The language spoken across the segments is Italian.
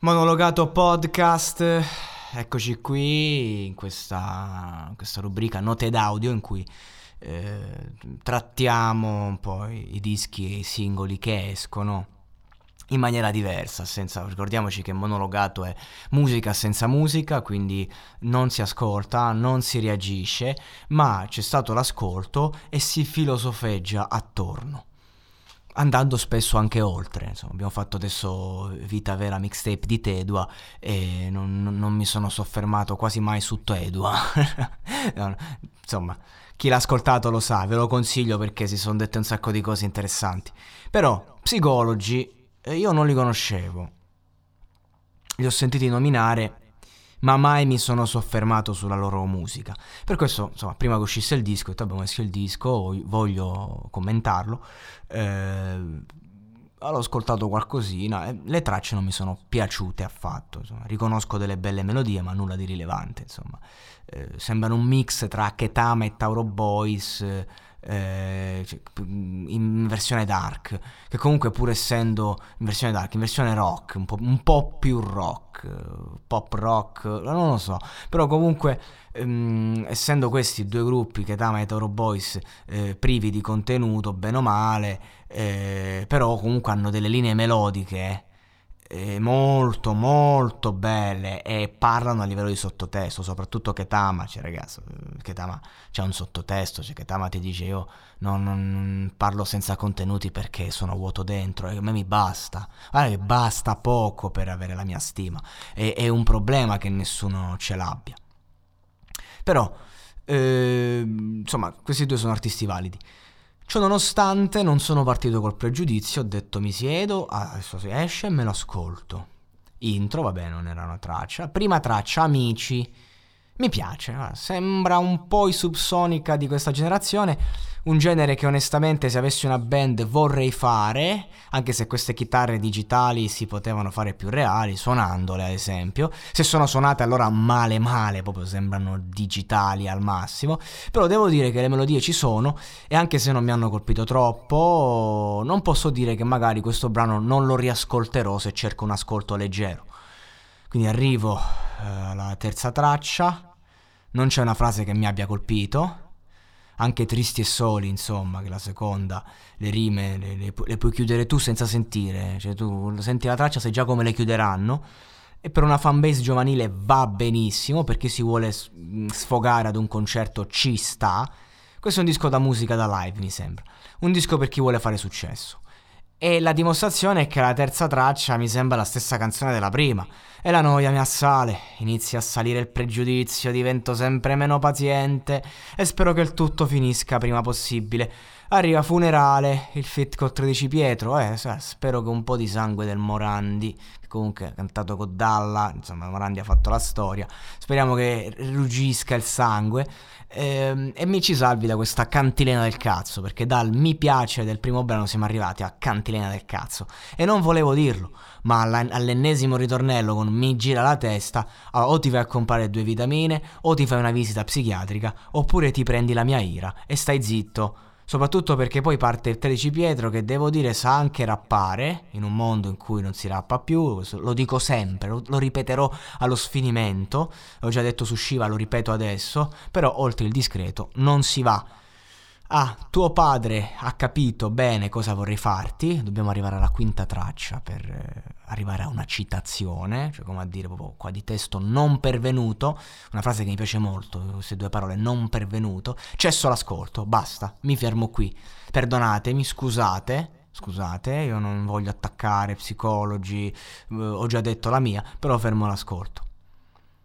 Monologato podcast, eccoci qui in questa, in questa rubrica Note d'audio in cui eh, trattiamo un po' i dischi e i singoli che escono in maniera diversa, senza, ricordiamoci che monologato è musica senza musica, quindi non si ascolta, non si reagisce, ma c'è stato l'ascolto e si filosofeggia attorno andando spesso anche oltre. Insomma, abbiamo fatto adesso Vita Vera mixtape di Tedua e non, non mi sono soffermato quasi mai su Tedua. Insomma, chi l'ha ascoltato lo sa, ve lo consiglio perché si sono dette un sacco di cose interessanti. Però, psicologi, eh, io non li conoscevo. Li ho sentiti nominare ma mai mi sono soffermato sulla loro musica. Per questo, insomma, prima che uscisse il disco, ho detto, abbiamo messo il disco, voglio commentarlo. Eh, ho ascoltato qualcosina e le tracce non mi sono piaciute affatto. Insomma. Riconosco delle belle melodie, ma nulla di rilevante. Insomma. Eh, sembrano un mix tra Ketama e Tauro Boys. Eh, cioè, in versione dark, che comunque pur essendo in versione dark, in versione rock, un po', un po più rock, pop rock, non lo so, però comunque ehm, essendo questi due gruppi, Ketama e Toro Boys, eh, privi di contenuto, bene o male, eh, però comunque hanno delle linee melodiche eh, molto molto belle e parlano a livello di sottotesto, soprattutto Ketama, cioè ragazzi, Ketama c'è un sottotesto, cioè Ketama ti dice io non, non, parlo senza contenuti perché sono vuoto dentro e a me mi basta, guarda che basta poco per avere la mia stima, e, è un problema che nessuno ce l'abbia. Però, eh, insomma, questi due sono artisti validi. Ciò nonostante non sono partito col pregiudizio, ho detto mi siedo, adesso si esce e me lo ascolto. Intro, vabbè, non era una traccia. Prima traccia, amici. Mi piace, sembra un po' i subsonica di questa generazione un genere che onestamente se avessi una band vorrei fare, anche se queste chitarre digitali si potevano fare più reali, suonandole ad esempio. Se sono suonate allora male male, proprio sembrano digitali al massimo, però devo dire che le melodie ci sono e anche se non mi hanno colpito troppo, non posso dire che magari questo brano non lo riascolterò se cerco un ascolto leggero. Quindi arrivo eh, alla terza traccia, non c'è una frase che mi abbia colpito anche tristi e soli, insomma, che la seconda, le rime le, le, le puoi chiudere tu senza sentire, cioè tu senti la traccia, sai già come le chiuderanno. E per una fanbase giovanile va benissimo perché si vuole sfogare ad un concerto ci sta. Questo è un disco da musica da live, mi sembra. Un disco per chi vuole fare successo. E la dimostrazione è che la terza traccia mi sembra la stessa canzone della prima. E la noia mi assale, inizia a salire il pregiudizio, divento sempre meno paziente e spero che il tutto finisca prima possibile. Arriva funerale, il fit con 13 Pietro, eh, spero che un po' di sangue del Morandi, che comunque ha cantato con Dalla, insomma Morandi ha fatto la storia, speriamo che ruggisca il sangue Ehm, e mi ci salvi da questa cantilena del cazzo, perché dal mi piace del primo brano siamo arrivati a cantilena del cazzo. E non volevo dirlo, ma all'ennesimo ritornello con mi gira la testa, o ti vai a comprare due vitamine, o ti fai una visita psichiatrica, oppure ti prendi la mia ira e stai zitto soprattutto perché poi parte il 13 Pietro che devo dire sa anche rappare in un mondo in cui non si rappa più, lo dico sempre, lo, lo ripeterò allo sfinimento, l'ho già detto su Shiva, lo ripeto adesso, però oltre il discreto non si va Ah, tuo padre ha capito bene cosa vorrei farti, dobbiamo arrivare alla quinta traccia per eh, arrivare a una citazione, cioè come a dire proprio qua di testo non pervenuto, una frase che mi piace molto, queste due parole, non pervenuto, cesso l'ascolto, basta, mi fermo qui, perdonatemi, scusate, scusate, io non voglio attaccare psicologi, eh, ho già detto la mia, però fermo l'ascolto.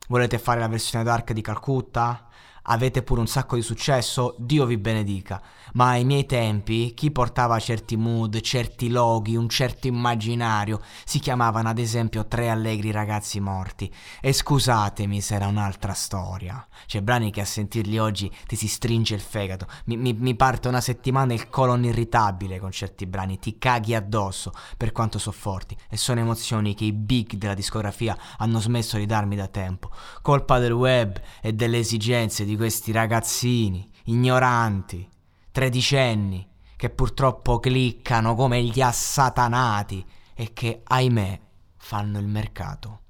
Volete fare la versione dark di Calcutta? Avete pure un sacco di successo, Dio vi benedica. Ma ai miei tempi chi portava certi mood, certi loghi, un certo immaginario si chiamavano ad esempio Tre allegri ragazzi morti. E scusatemi se era un'altra storia. C'è brani che a sentirli oggi ti si stringe il fegato, mi, mi, mi parte una settimana il colon irritabile con certi brani, ti caghi addosso per quanto so forti. E sono emozioni che i big della discografia hanno smesso di darmi da tempo. Colpa del web e delle esigenze di di questi ragazzini ignoranti, tredicenni, che purtroppo cliccano come gli assatanati e che, ahimè, fanno il mercato.